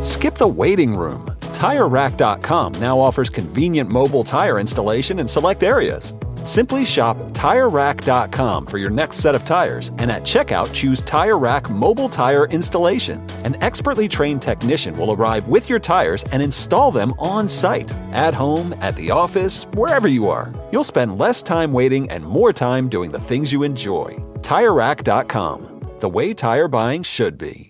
Skip the waiting room. TireRack.com now offers convenient mobile tire installation in select areas. Simply shop TireRack.com for your next set of tires and at checkout choose Tire Rack Mobile Tire Installation. An expertly trained technician will arrive with your tires and install them on site, at home, at the office, wherever you are. You'll spend less time waiting and more time doing the things you enjoy. TireRack.com, the way tire buying should be.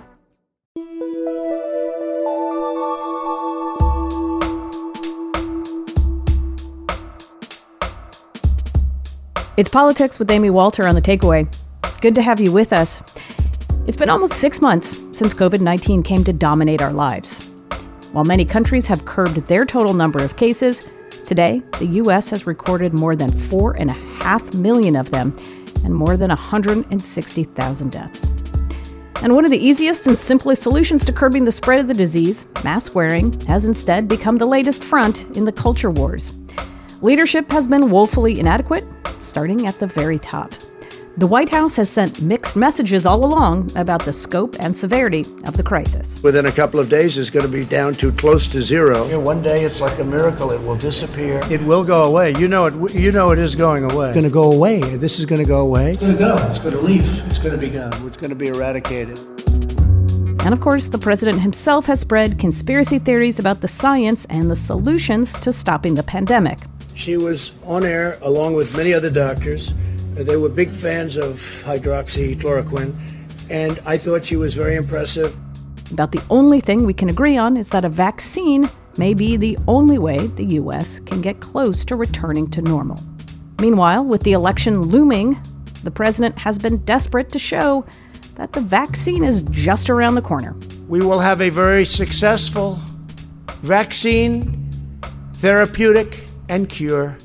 It's Politics with Amy Walter on the takeaway. Good to have you with us. It's been almost six months since COVID 19 came to dominate our lives. While many countries have curbed their total number of cases, today the U.S. has recorded more than 4.5 million of them and more than 160,000 deaths. And one of the easiest and simplest solutions to curbing the spread of the disease, mask wearing, has instead become the latest front in the culture wars. Leadership has been woefully inadequate, starting at the very top. The White House has sent mixed messages all along about the scope and severity of the crisis. Within a couple of days, it's going to be down to close to zero. Yeah, one day, it's like a miracle; it will disappear. It will go away. You know it. You know it is going away. It's going to go away. This is going to go away. It's going to go. It's going to leave. It's going to be gone. It's going to be eradicated. And of course, the president himself has spread conspiracy theories about the science and the solutions to stopping the pandemic. She was on air along with many other doctors. They were big fans of hydroxychloroquine, and I thought she was very impressive. About the only thing we can agree on is that a vaccine may be the only way the U.S. can get close to returning to normal. Meanwhile, with the election looming, the president has been desperate to show that the vaccine is just around the corner. We will have a very successful vaccine, therapeutic, and cure.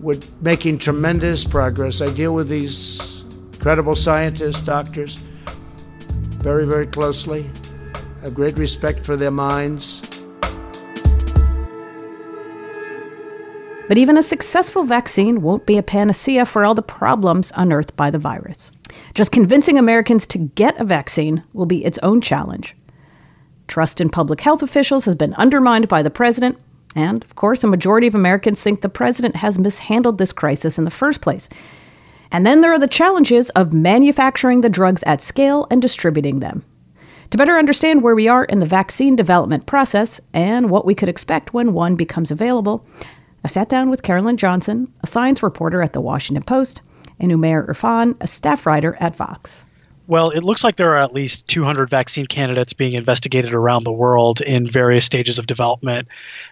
We're making tremendous progress. I deal with these incredible scientists, doctors, very, very closely. I have great respect for their minds. But even a successful vaccine won't be a panacea for all the problems unearthed by the virus. Just convincing Americans to get a vaccine will be its own challenge. Trust in public health officials has been undermined by the president, and of course, a majority of Americans think the president has mishandled this crisis in the first place. And then there are the challenges of manufacturing the drugs at scale and distributing them. To better understand where we are in the vaccine development process and what we could expect when one becomes available, I sat down with Carolyn Johnson, a science reporter at the Washington Post, and Umair Irfan, a staff writer at Vox. Well, it looks like there are at least 200 vaccine candidates being investigated around the world in various stages of development.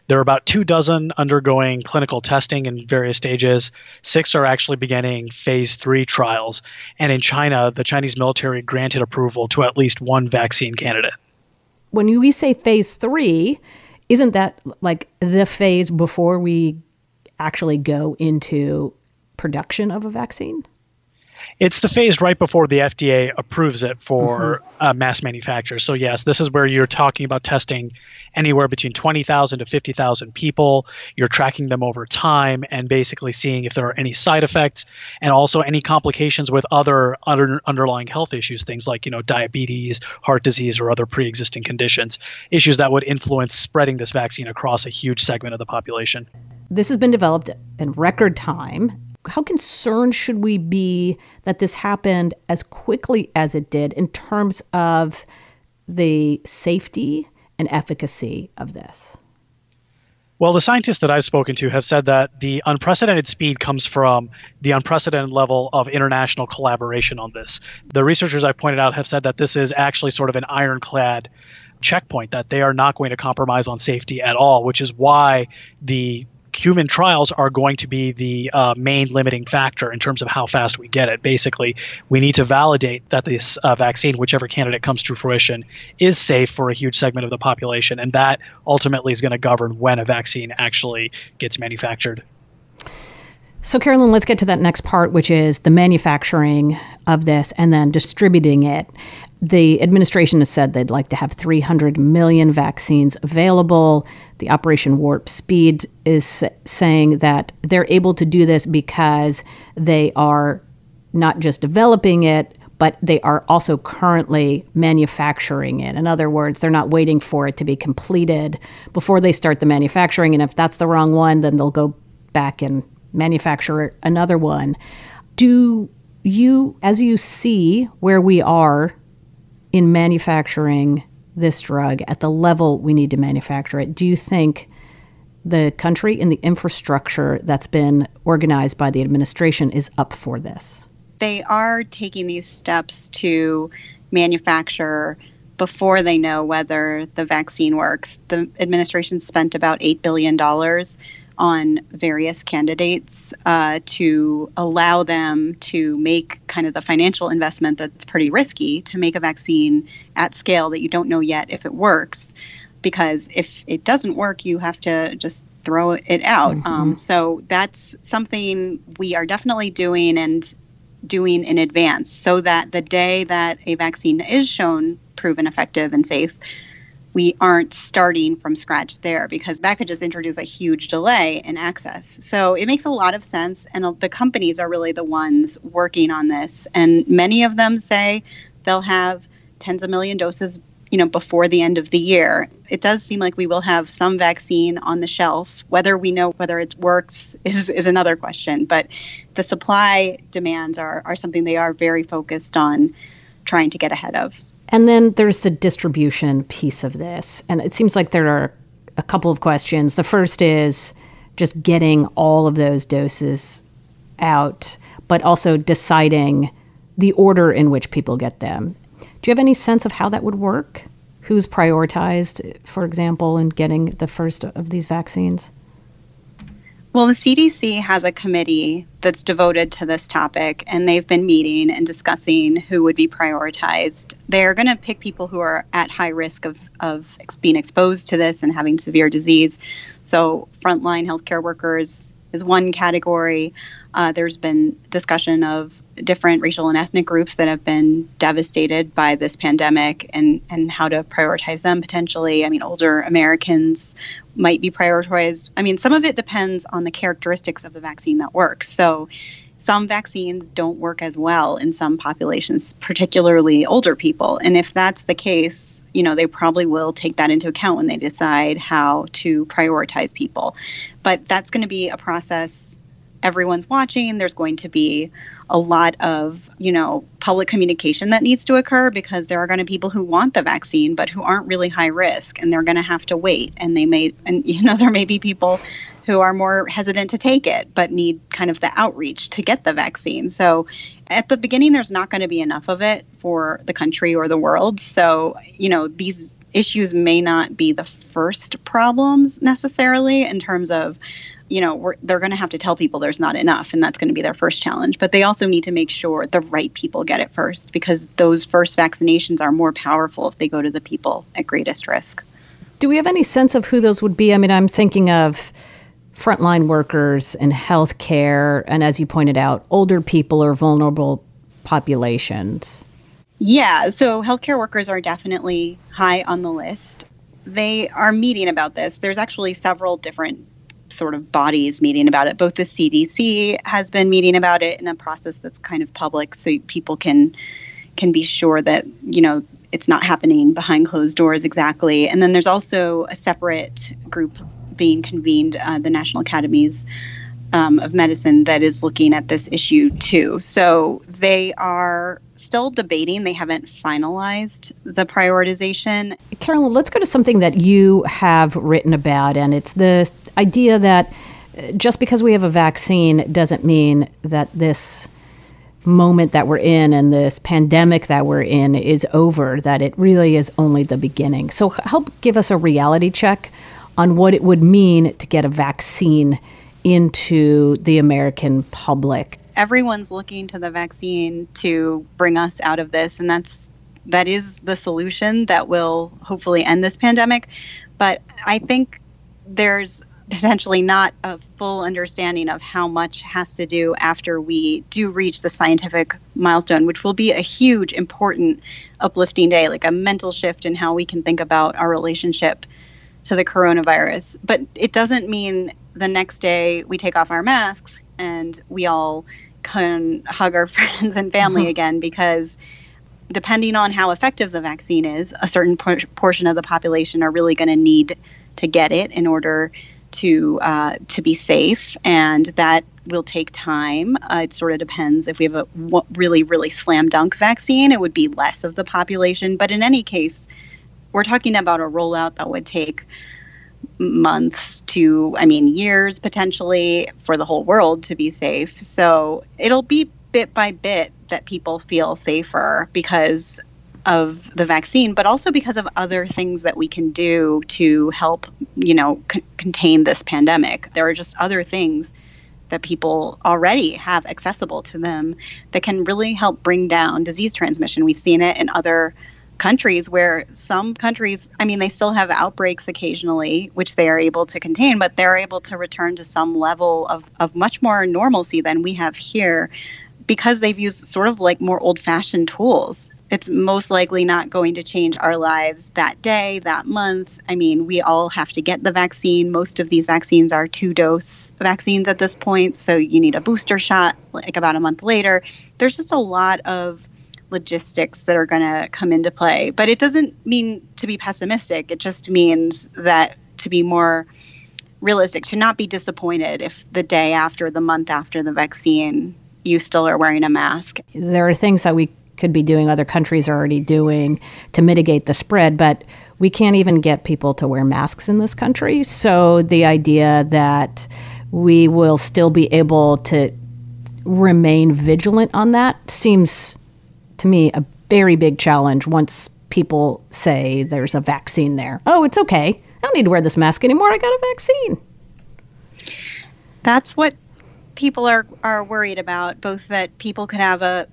There are about two dozen undergoing clinical testing in various stages. Six are actually beginning phase three trials. And in China, the Chinese military granted approval to at least one vaccine candidate. When we say phase three, isn't that like the phase before we actually go into production of a vaccine? It's the phase right before the FDA approves it for mm-hmm. uh, mass manufacture. So yes, this is where you're talking about testing anywhere between 20,000 to 50,000 people. You're tracking them over time and basically seeing if there are any side effects and also any complications with other under, underlying health issues, things like, you know, diabetes, heart disease or other pre-existing conditions, issues that would influence spreading this vaccine across a huge segment of the population. This has been developed in record time how concerned should we be that this happened as quickly as it did in terms of the safety and efficacy of this? Well, the scientists that I've spoken to have said that the unprecedented speed comes from the unprecedented level of international collaboration on this. The researchers I've pointed out have said that this is actually sort of an ironclad checkpoint, that they are not going to compromise on safety at all, which is why the human trials are going to be the uh, main limiting factor in terms of how fast we get it. Basically, we need to validate that this uh, vaccine, whichever candidate comes to fruition, is safe for a huge segment of the population, and that ultimately is going to govern when a vaccine actually gets manufactured. So, Carolyn, let's get to that next part, which is the manufacturing of this and then distributing it the administration has said they'd like to have 300 million vaccines available. The Operation Warp Speed is saying that they're able to do this because they are not just developing it, but they are also currently manufacturing it. In other words, they're not waiting for it to be completed before they start the manufacturing. And if that's the wrong one, then they'll go back and manufacture another one. Do you, as you see where we are in manufacturing this drug at the level we need to manufacture it, do you think the country and the infrastructure that's been organized by the administration is up for this? They are taking these steps to manufacture before they know whether the vaccine works. The administration spent about $8 billion on various candidates uh, to allow them to make kind of the financial investment that's pretty risky to make a vaccine at scale that you don't know yet if it works. Because if it doesn't work, you have to just throw it out. Mm-hmm. Um, so that's something we are definitely doing and doing in advance so that the day that a vaccine is shown proven effective and safe, we aren't starting from scratch there because that could just introduce a huge delay in access. So it makes a lot of sense. And the companies are really the ones working on this. And many of them say they'll have tens of million doses you know before the end of the year it does seem like we will have some vaccine on the shelf whether we know whether it works is, is another question but the supply demands are, are something they are very focused on trying to get ahead of and then there's the distribution piece of this. And it seems like there are a couple of questions. The first is just getting all of those doses out, but also deciding the order in which people get them. Do you have any sense of how that would work? Who's prioritized, for example, in getting the first of these vaccines? Well, the CDC has a committee that's devoted to this topic, and they've been meeting and discussing who would be prioritized. They're going to pick people who are at high risk of, of being exposed to this and having severe disease. So, frontline healthcare workers is one category. Uh, there's been discussion of different racial and ethnic groups that have been devastated by this pandemic and, and how to prioritize them potentially. I mean, older Americans might be prioritized. I mean, some of it depends on the characteristics of the vaccine that works. So, some vaccines don't work as well in some populations, particularly older people. And if that's the case, you know, they probably will take that into account when they decide how to prioritize people. But that's going to be a process everyone's watching. There's going to be a lot of, you know, public communication that needs to occur because there are going to be people who want the vaccine but who aren't really high risk and they're going to have to wait and they may and you know there may be people who are more hesitant to take it but need kind of the outreach to get the vaccine. So at the beginning there's not going to be enough of it for the country or the world. So, you know, these issues may not be the first problems necessarily in terms of you know they're going to have to tell people there's not enough and that's going to be their first challenge. But they also need to make sure the right people get it first because those first vaccinations are more powerful if they go to the people at greatest risk. Do we have any sense of who those would be? I mean i'm thinking of frontline workers in healthcare and as you pointed out older people or vulnerable populations. Yeah so healthcare workers are definitely high on the list. They are meeting about this. There's actually several different sort of bodies meeting about it. Both the CDC has been meeting about it in a process that's kind of public, so people can can be sure that you know it's not happening behind closed doors exactly. And then there's also a separate group being convened, uh, the National Academies um, of medicine that is looking at this issue too. So they are still debating. They haven't finalized the prioritization. Carolyn, let's go to something that you have written about, and it's the idea that uh, just because we have a vaccine doesn't mean that this moment that we're in and this pandemic that we're in is over, that it really is only the beginning. So, help give us a reality check on what it would mean to get a vaccine into the American public. Everyone's looking to the vaccine to bring us out of this, and that's that is the solution that will hopefully end this pandemic. But I think there's potentially not a full understanding of how much has to do after we do reach the scientific milestone, which will be a huge, important, uplifting day, like a mental shift in how we can think about our relationship to the coronavirus. But it doesn't mean the next day we take off our masks and we all can hug our friends and family mm-hmm. again because depending on how effective the vaccine is, a certain por- portion of the population are really going to need to get it in order to uh, to be safe, and that will take time. Uh, it sort of depends. If we have a w- really really slam dunk vaccine, it would be less of the population. But in any case, we're talking about a rollout that would take months to, I mean, years potentially for the whole world to be safe. So it'll be bit by bit that people feel safer because of the vaccine, but also because of other things that we can do to help, you know, c- contain this pandemic. There are just other things that people already have accessible to them that can really help bring down disease transmission. We've seen it in other countries where some countries, I mean, they still have outbreaks occasionally, which they are able to contain, but they're able to return to some level of, of much more normalcy than we have here because they've used sort of like more old fashioned tools. It's most likely not going to change our lives that day, that month. I mean, we all have to get the vaccine. Most of these vaccines are two dose vaccines at this point. So you need a booster shot like about a month later. There's just a lot of logistics that are going to come into play. But it doesn't mean to be pessimistic. It just means that to be more realistic, to not be disappointed if the day after, the month after the vaccine, you still are wearing a mask. There are things that we could be doing, other countries are already doing to mitigate the spread, but we can't even get people to wear masks in this country. So the idea that we will still be able to remain vigilant on that seems to me a very big challenge once people say there's a vaccine there. Oh, it's okay. I don't need to wear this mask anymore. I got a vaccine. That's what people are are worried about both that people could have a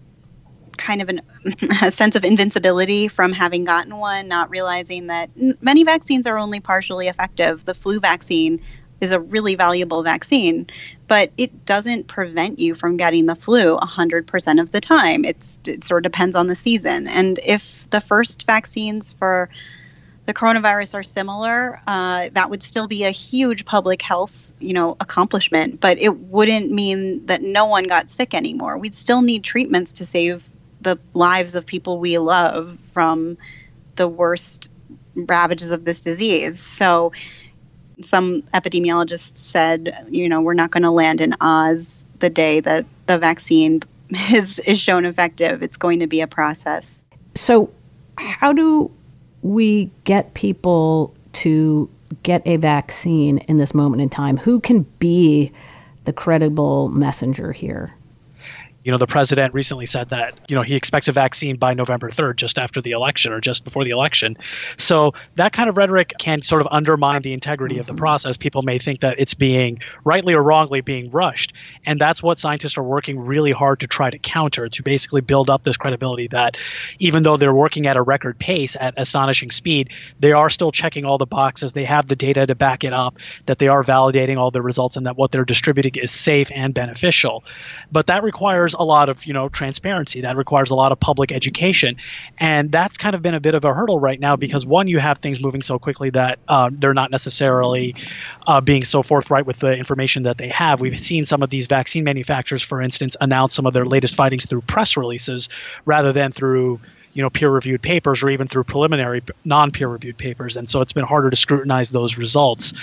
kind of an, a sense of invincibility from having gotten one, not realizing that many vaccines are only partially effective. The flu vaccine is a really valuable vaccine, but it doesn't prevent you from getting the flu 100% of the time. It's, it sort of depends on the season. And if the first vaccines for the coronavirus are similar, uh, that would still be a huge public health, you know, accomplishment. But it wouldn't mean that no one got sick anymore. We'd still need treatments to save the lives of people we love from the worst ravages of this disease. So some epidemiologists said, you know, we're not going to land in Oz the day that the vaccine is is shown effective. It's going to be a process. So, how do we get people to get a vaccine in this moment in time? Who can be the credible messenger here? You know, the president recently said that, you know, he expects a vaccine by November 3rd, just after the election or just before the election. So that kind of rhetoric can sort of undermine the integrity of the mm-hmm. process. People may think that it's being rightly or wrongly being rushed. And that's what scientists are working really hard to try to counter, to basically build up this credibility that even though they're working at a record pace at astonishing speed, they are still checking all the boxes. They have the data to back it up, that they are validating all the results, and that what they're distributing is safe and beneficial. But that requires a lot of you know transparency. That requires a lot of public education, and that's kind of been a bit of a hurdle right now because one, you have things moving so quickly that uh, they're not necessarily uh, being so forthright with the information that they have. We've seen some of these vaccine manufacturers, for instance, announce some of their latest findings through press releases rather than through you know peer reviewed papers or even through preliminary non peer reviewed papers. And so it's been harder to scrutinize those results.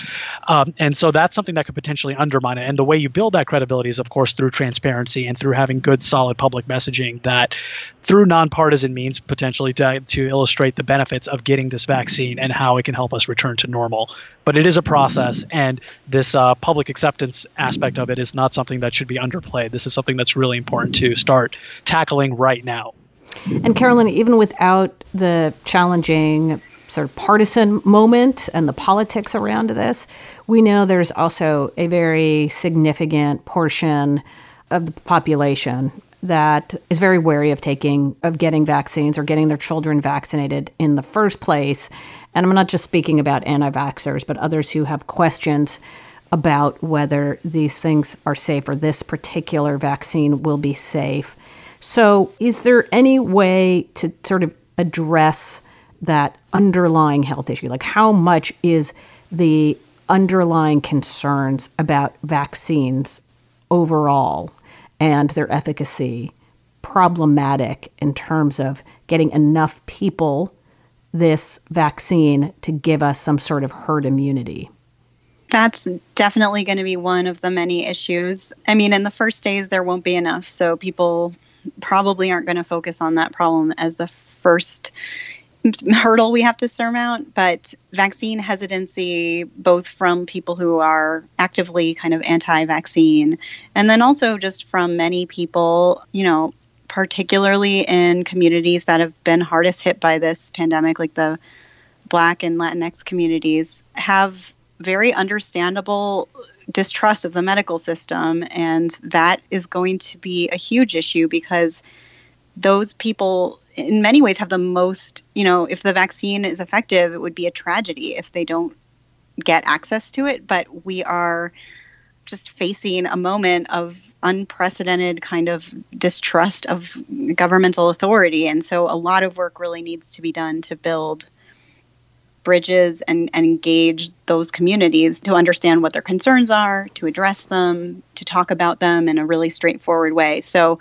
Um, and so that's something that could potentially undermine it. And the way you build that credibility is of course through transparency and through having good solid public messaging that through nonpartisan means potentially to, to illustrate the benefits of getting this vaccine and how it can help us return to normal. But it is a process and this uh, public acceptance aspect of it is not something that should be underplayed. This is something that's really important to start tackling right now and Carolyn, even without the challenging sort of partisan moment and the politics around this, we know there's also a very significant portion of the population that is very wary of taking of getting vaccines or getting their children vaccinated in the first place. And I'm not just speaking about anti-vaxxers, but others who have questions about whether these things are safe or this particular vaccine will be safe. So, is there any way to sort of address that underlying health issue? Like, how much is the underlying concerns about vaccines overall and their efficacy problematic in terms of getting enough people this vaccine to give us some sort of herd immunity? That's definitely going to be one of the many issues. I mean, in the first days, there won't be enough. So people probably aren't going to focus on that problem as the first hurdle we have to surmount, but vaccine hesitancy, both from people who are actively kind of anti vaccine, and then also just from many people, you know, particularly in communities that have been hardest hit by this pandemic, like the Black and Latinx communities, have very understandable distrust of the medical system. And that is going to be a huge issue because those people, in many ways, have the most, you know, if the vaccine is effective, it would be a tragedy if they don't get access to it. But we are just facing a moment of unprecedented kind of distrust of governmental authority. And so a lot of work really needs to be done to build bridges and, and engage those communities to understand what their concerns are, to address them, to talk about them in a really straightforward way. So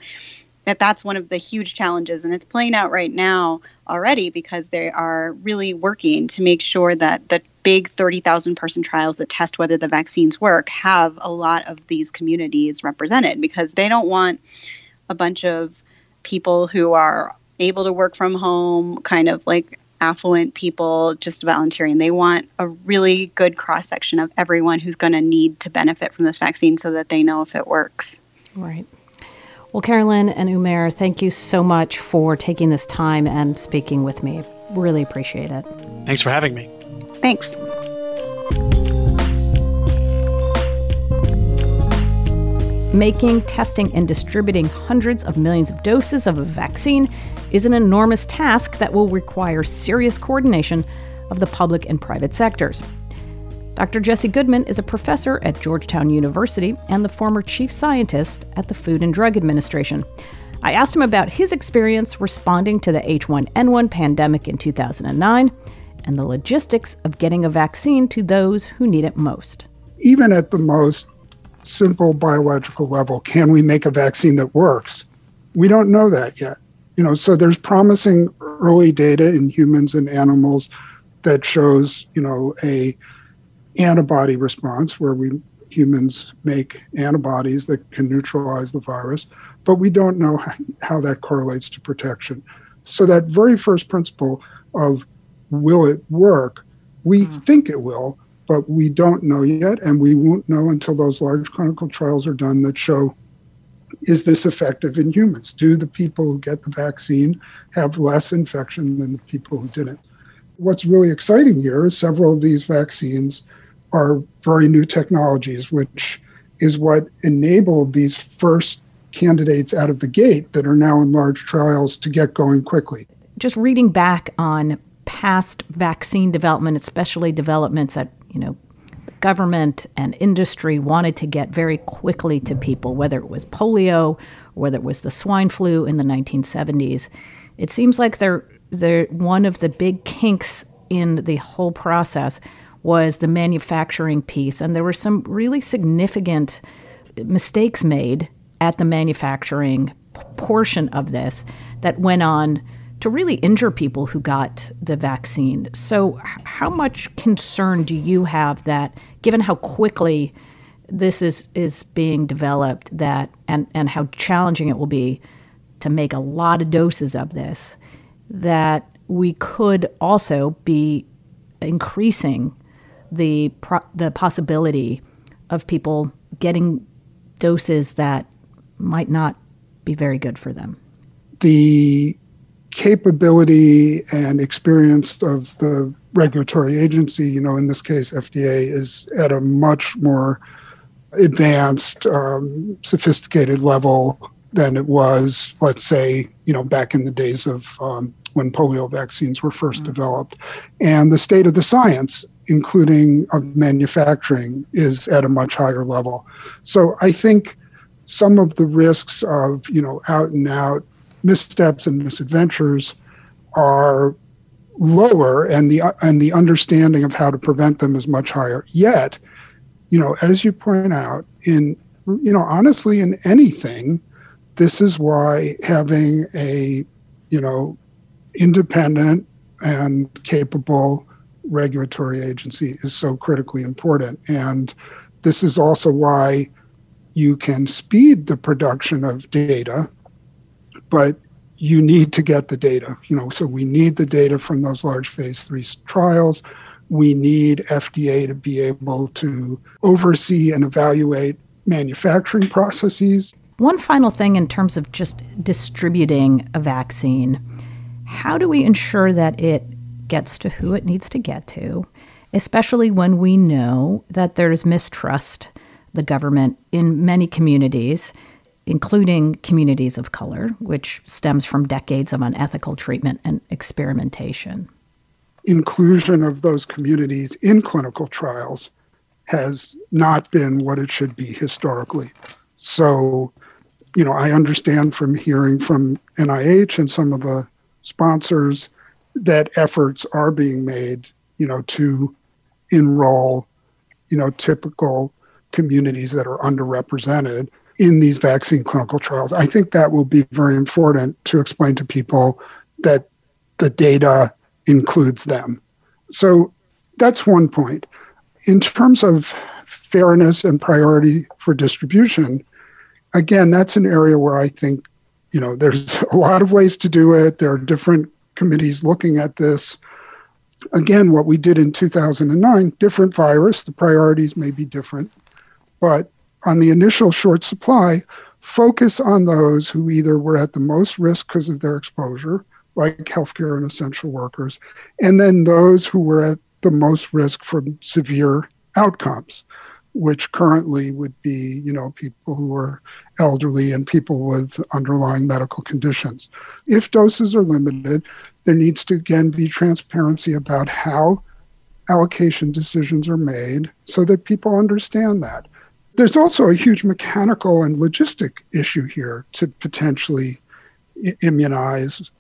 that that's one of the huge challenges and it's playing out right now already because they are really working to make sure that the big 30,000 person trials that test whether the vaccines work have a lot of these communities represented because they don't want a bunch of people who are able to work from home kind of like affluent people just volunteering. They want a really good cross section of everyone who's going to need to benefit from this vaccine so that they know if it works. Right. Well, Carolyn and Umair, thank you so much for taking this time and speaking with me. Really appreciate it. Thanks for having me. Thanks. Making, testing, and distributing hundreds of millions of doses of a vaccine is an enormous task that will require serious coordination of the public and private sectors. Dr. Jesse Goodman is a professor at Georgetown University and the former chief scientist at the Food and Drug Administration. I asked him about his experience responding to the H1N1 pandemic in 2009 and the logistics of getting a vaccine to those who need it most. Even at the most simple biological level, can we make a vaccine that works? We don't know that yet you know, so there's promising early data in humans and animals that shows, you know, a antibody response where we humans make antibodies that can neutralize the virus, but we don't know how that correlates to protection. So that very first principle of will it work, we mm. think it will, but we don't know yet, and we won't know until those large clinical trials are done that show is this effective in humans? Do the people who get the vaccine have less infection than the people who didn't? What's really exciting here is several of these vaccines are very new technologies, which is what enabled these first candidates out of the gate that are now in large trials to get going quickly. Just reading back on past vaccine development, especially developments that, you know, government and industry wanted to get very quickly to people, whether it was polio, whether it was the swine flu in the 1970s. It seems like they're, they're one of the big kinks in the whole process was the manufacturing piece. And there were some really significant mistakes made at the manufacturing portion of this that went on to really injure people who got the vaccine. So, how much concern do you have that, given how quickly this is is being developed, that and and how challenging it will be to make a lot of doses of this, that we could also be increasing the pro- the possibility of people getting doses that might not be very good for them. The capability and experience of the regulatory agency, you know, in this case, FDA, is at a much more advanced, um, sophisticated level than it was, let's say, you know, back in the days of um, when polio vaccines were 1st mm-hmm. developed. And the state of the science, including of manufacturing, is at a much higher level. So I think some of the risks of, you know, out and out missteps and misadventures are lower and the and the understanding of how to prevent them is much higher. Yet you know as you point out in you know honestly in anything this is why having a you know independent and capable regulatory agency is so critically important. And this is also why you can speed the production of data but you need to get the data. You know, so we need the data from those large phase three trials. We need FDA to be able to oversee and evaluate manufacturing processes. One final thing in terms of just distributing a vaccine how do we ensure that it gets to who it needs to get to, especially when we know that there's mistrust the government in many communities including communities of color, which stems from decades of unethical treatment and experimentation. Inclusion of those communities in clinical trials has not been what it should be historically. So, you know, I understand from hearing from NIH and some of the sponsors that efforts are being made, you know, to enroll, you know, typical communities that are underrepresented in these vaccine clinical trials. I think that will be very important to explain to people that the data includes them. So that's one point. In terms of fairness and priority for distribution, again, that's an area where I think, you know, there's a lot of ways to do it. There are different committees looking at this. Again, what we did in 2009, different virus, the priorities may be different, but on the initial short supply, focus on those who either were at the most risk because of their exposure, like healthcare and essential workers, and then those who were at the most risk from severe outcomes, which currently would be, you know, people who are elderly and people with underlying medical conditions. If doses are limited, there needs to again be transparency about how allocation decisions are made so that people understand that. There's also a huge mechanical and logistic issue here to potentially immunize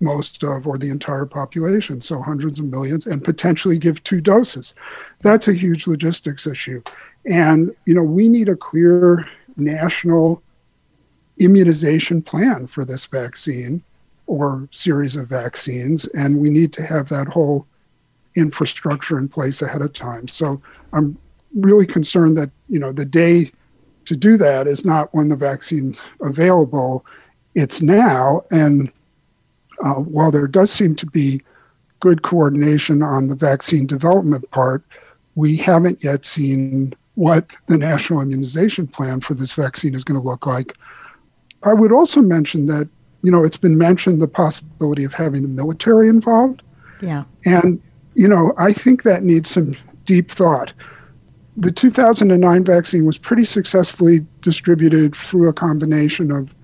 most of or the entire population, so hundreds of millions, and potentially give two doses. That's a huge logistics issue. And, you know, we need a clear national immunization plan for this vaccine or series of vaccines, and we need to have that whole infrastructure in place ahead of time. So I'm really concerned that you know the day to do that is not when the vaccine's available; it's now. And uh, while there does seem to be good coordination on the vaccine development part, we haven't yet seen what the national immunization plan for this vaccine is going to look like. I would also mention that you know it's been mentioned the possibility of having the military involved. Yeah. And you know, I think that needs some deep thought the 2009 vaccine was pretty successfully distributed through a combination of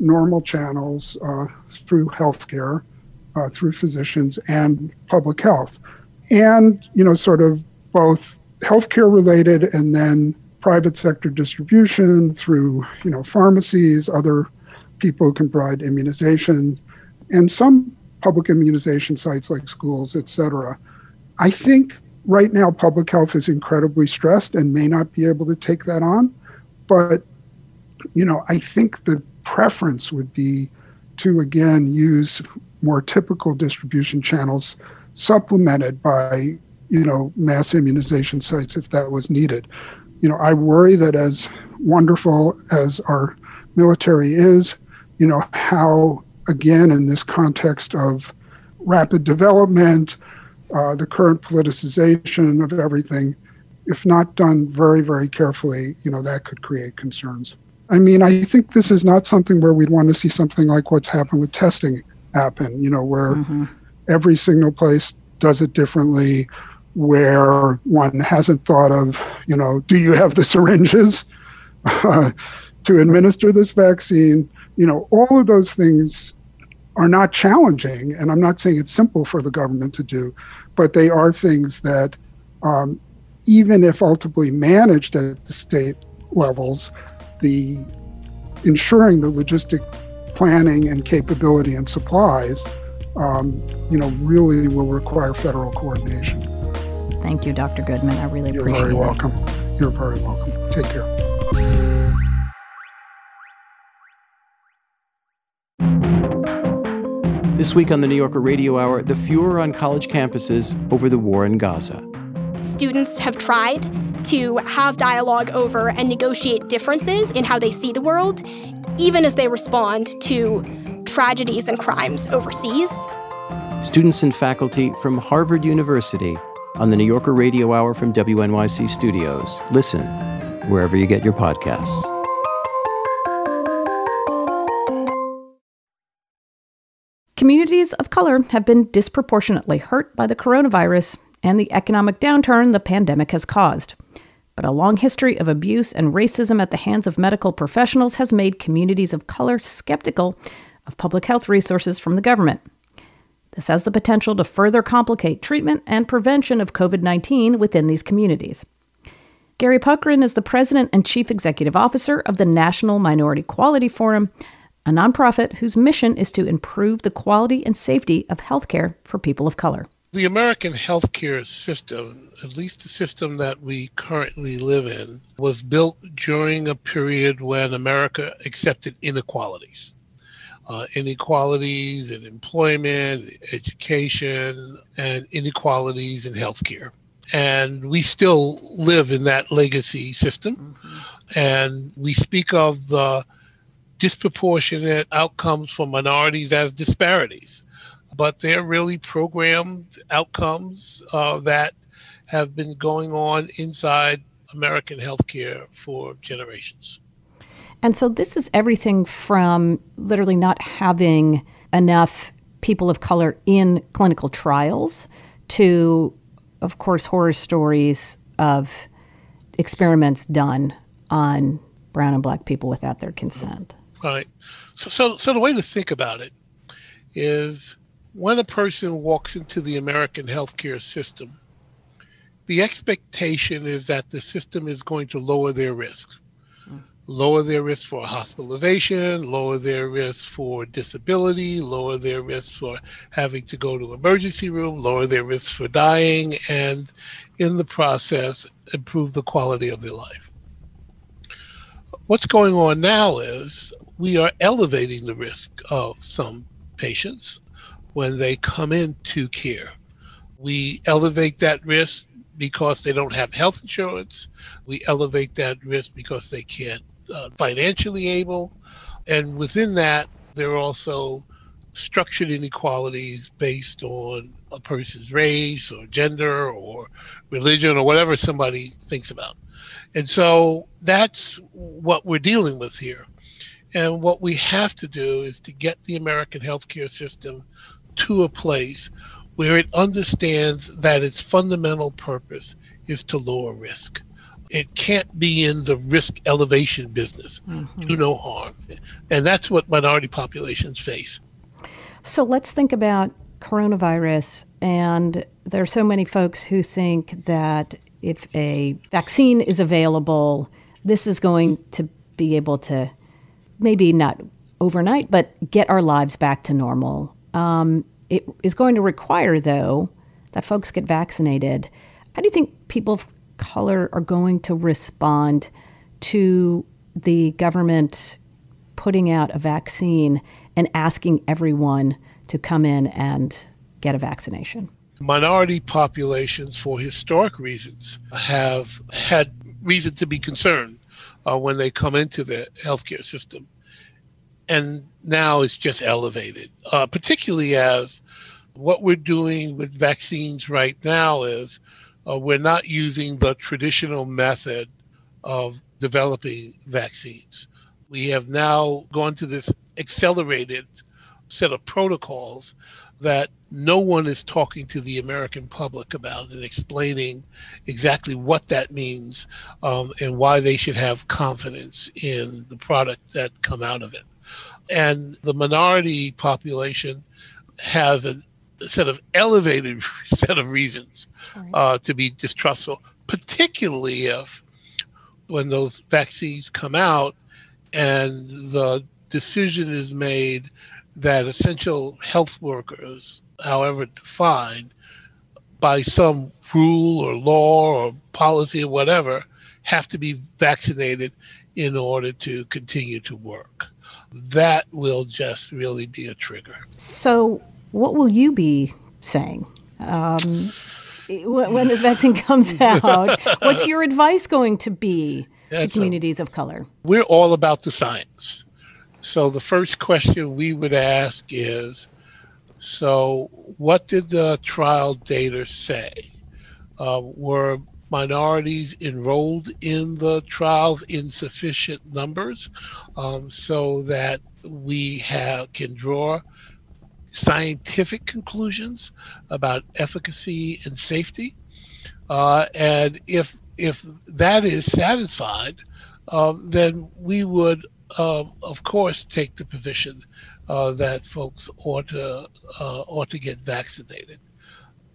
normal channels uh, through healthcare, uh, through physicians, and public health, and you know, sort of both healthcare related and then private sector distribution through you know pharmacies, other people who can provide immunization, and some public immunization sites like schools, et cetera. I think right now, public health is incredibly stressed and may not be able to take that on. But, you know, I think the preference would be to again use more typical distribution channels supplemented by you know mass immunization sites if that was needed you know i worry that as wonderful as our military is you know how again in this context of rapid development uh, the current politicization of everything if not done very very carefully you know that could create concerns i mean i think this is not something where we'd want to see something like what's happened with testing happen you know where mm-hmm. every single place does it differently where one hasn't thought of, you know, do you have the syringes uh, to administer this vaccine? You know, all of those things are not challenging, and I'm not saying it's simple for the government to do, but they are things that, um, even if ultimately managed at the state levels, the ensuring the logistic planning and capability and supplies, um, you know, really will require federal coordination. Thank you, Dr. Goodman. I really You're appreciate it. You're very welcome. You're very welcome. Take care. This week on the New Yorker Radio Hour, the furor on college campuses over the war in Gaza. Students have tried to have dialogue over and negotiate differences in how they see the world, even as they respond to tragedies and crimes overseas. Students and faculty from Harvard University on the New Yorker Radio Hour from WNYC Studios. Listen wherever you get your podcasts. Communities of color have been disproportionately hurt by the coronavirus and the economic downturn the pandemic has caused. But a long history of abuse and racism at the hands of medical professionals has made communities of color skeptical of public health resources from the government. This has the potential to further complicate treatment and prevention of COVID 19 within these communities. Gary Puckrein is the president and chief executive officer of the National Minority Quality Forum, a nonprofit whose mission is to improve the quality and safety of healthcare for people of color. The American healthcare system, at least the system that we currently live in, was built during a period when America accepted inequalities uh, inequalities in employment, education, and inequalities in healthcare. And we still live in that legacy system. Mm-hmm. And we speak of the disproportionate outcomes for minorities as disparities. But they're really programmed outcomes uh, that have been going on inside American healthcare for generations. And so this is everything from literally not having enough people of color in clinical trials to, of course, horror stories of experiments done on brown and black people without their consent. Right. So, so, so the way to think about it is when a person walks into the American healthcare system, the expectation is that the system is going to lower their risk mm. lower their risk for hospitalization, lower their risk for disability, lower their risk for having to go to emergency room, lower their risk for dying, and in the process, improve the quality of their life. What's going on now is we are elevating the risk of some patients when they come into care. We elevate that risk because they don't have health insurance. We elevate that risk because they can't uh, financially able. And within that, there are also structured inequalities based on a person's race or gender or religion or whatever somebody thinks about. And so that's what we're dealing with here. And what we have to do is to get the American healthcare system to a place where it understands that its fundamental purpose is to lower risk it can't be in the risk elevation business. Mm-hmm. Do no harm. And that's what minority populations face. So let's think about coronavirus. And there are so many folks who think that if a vaccine is available, this is going to be able to maybe not overnight, but get our lives back to normal. Um, it is going to require, though, that folks get vaccinated. How do you think people of color are going to respond to the government putting out a vaccine and asking everyone to come in and get a vaccination? Minority populations, for historic reasons, have had reason to be concerned uh, when they come into the healthcare system. And now it's just elevated, uh, particularly as what we're doing with vaccines right now is uh, we're not using the traditional method of developing vaccines. We have now gone to this accelerated set of protocols that no one is talking to the American public about and explaining exactly what that means um, and why they should have confidence in the product that come out of it. And the minority population has a set of elevated set of reasons uh, to be distrustful, particularly if when those vaccines come out and the decision is made that essential health workers, however defined, by some rule or law or policy or whatever, have to be vaccinated in order to continue to work. That will just really be a trigger. So, what will you be saying? Um, when this vaccine comes out, what's your advice going to be to communities of color? We're all about the science. So the first question we would ask is so, what did the trial data say? Uh, were minorities enrolled in the trials in sufficient numbers um, so that we have, can draw scientific conclusions about efficacy and safety? Uh, and if if that is satisfied, um, then we would um, of course, take the position uh, that folks ought to uh, ought to get vaccinated,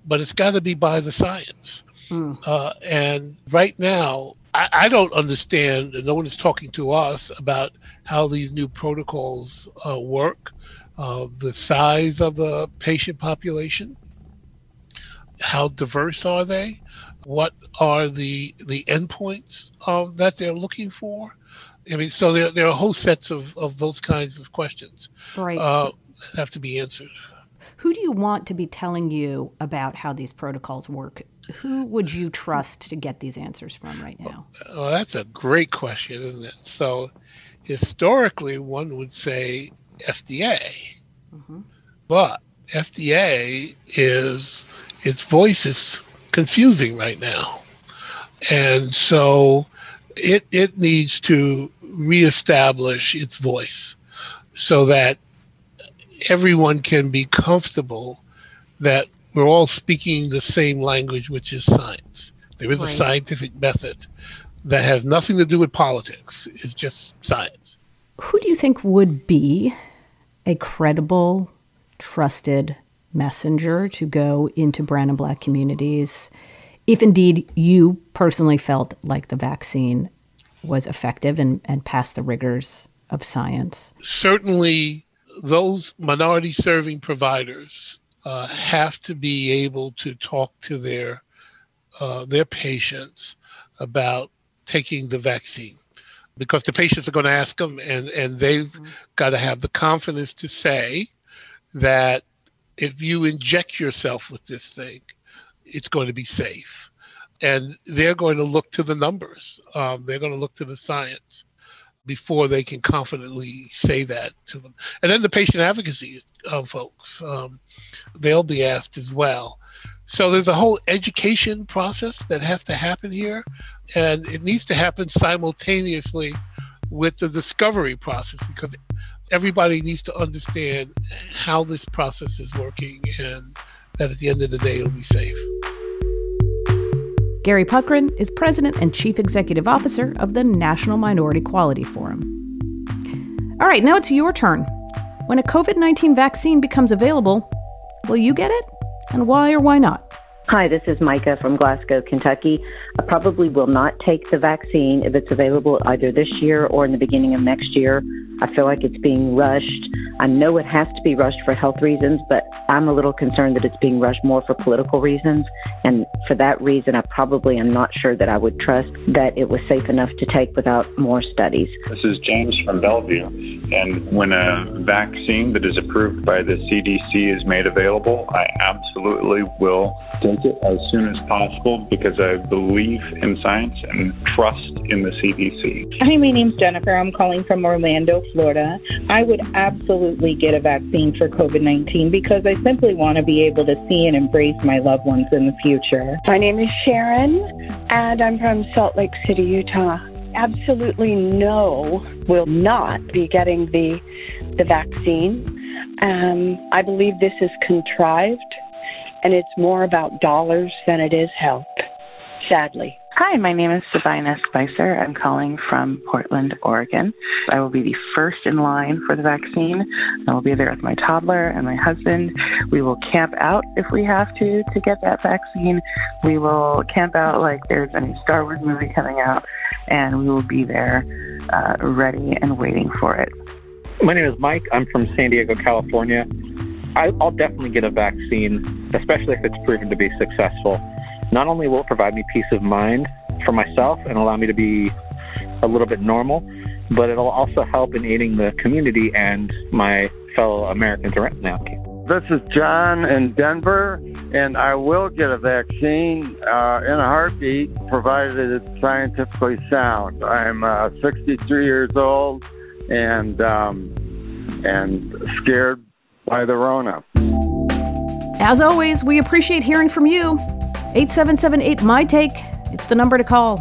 but it's got to be by the science. Mm. Uh, and right now, I, I, don't understand, and no one is talking to us about how these new protocols uh, work, uh, the size of the patient population, how diverse are they, what are the the endpoints um, that they're looking for I mean, so there, there are whole sets of, of those kinds of questions right. uh, that have to be answered. Who do you want to be telling you about how these protocols work? Who would you trust to get these answers from right now? Well, that's a great question, isn't it? So, historically, one would say FDA, mm-hmm. but FDA is its voice is confusing right now, and so it it needs to reestablish its voice so that everyone can be comfortable that we're all speaking the same language, which is science. There is right. a scientific method that has nothing to do with politics, it's just science. Who do you think would be a credible, trusted messenger to go into brown and black communities if indeed you personally felt like the vaccine was effective and, and passed the rigors of science? Certainly, those minority serving providers uh, have to be able to talk to their uh, their patients about taking the vaccine because the patients are going to ask them and, and they've mm-hmm. got to have the confidence to say that if you inject yourself with this thing, it's going to be safe and they're going to look to the numbers. Um, they're going to look to the science before they can confidently say that to them. And then the patient advocacy uh, folks, um, they'll be asked as well. So there's a whole education process that has to happen here, and it needs to happen simultaneously with the discovery process because everybody needs to understand how this process is working and that at the end of the day it'll be safe. Gary Puckrein is President and Chief Executive Officer of the National Minority Quality Forum. All right, now it's your turn. When a COVID 19 vaccine becomes available, will you get it? And why or why not? Hi, this is Micah from Glasgow, Kentucky. I probably will not take the vaccine if it's available either this year or in the beginning of next year. I feel like it's being rushed. I know it has to be rushed for health reasons, but I'm a little concerned that it's being rushed more for political reasons. And for that reason, I probably am not sure that I would trust that it was safe enough to take without more studies. This is James from Bellevue. And when a vaccine that is approved by the CDC is made available, I absolutely will take it as soon as possible because I believe in science and trust in the CDC. Hi, my name's Jennifer. I'm calling from Orlando, Florida. I would absolutely get a vaccine for COVID 19 because I simply want to be able to see and embrace my loved ones in the future. My name is Sharon, and I'm from Salt Lake City, Utah absolutely no will not be getting the the vaccine. Um, I believe this is contrived, and it's more about dollars than it is health. Sadly. Hi, my name is Sabina Spicer. I'm calling from Portland, Oregon. I will be the first in line for the vaccine. I will be there with my toddler and my husband. We will camp out if we have to to get that vaccine. We will camp out like there's a new Star Wars movie coming out and we will be there uh, ready and waiting for it. My name is Mike. I'm from San Diego, California. I, will definitely get a vaccine, especially if it's proven to be successful. Not only will it provide me peace of mind for myself and allow me to be a little bit normal, but it'll also help in aiding the community and my fellow Americans around now. This is John in Denver, and I will get a vaccine uh, in a heartbeat, provided it's scientifically sound. I'm uh, 63 years old and um, and scared by the Rona. As always, we appreciate hearing from you. 8778 My Take. It's the number to call.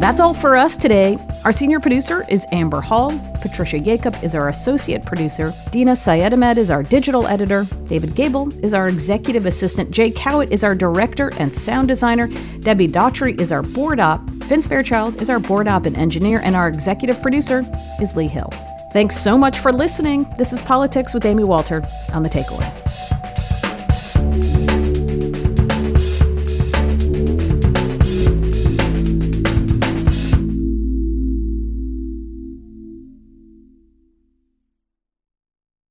That's all for us today. Our senior producer is Amber Hall. Patricia Jacob is our associate producer. Dina Syed is our digital editor. David Gable is our executive assistant. Jay Cowit is our director and sound designer. Debbie Daughtry is our board op. Vince Fairchild is our board op and engineer. And our executive producer is Lee Hill. Thanks so much for listening. This is Politics with Amy Walter on The Takeaway.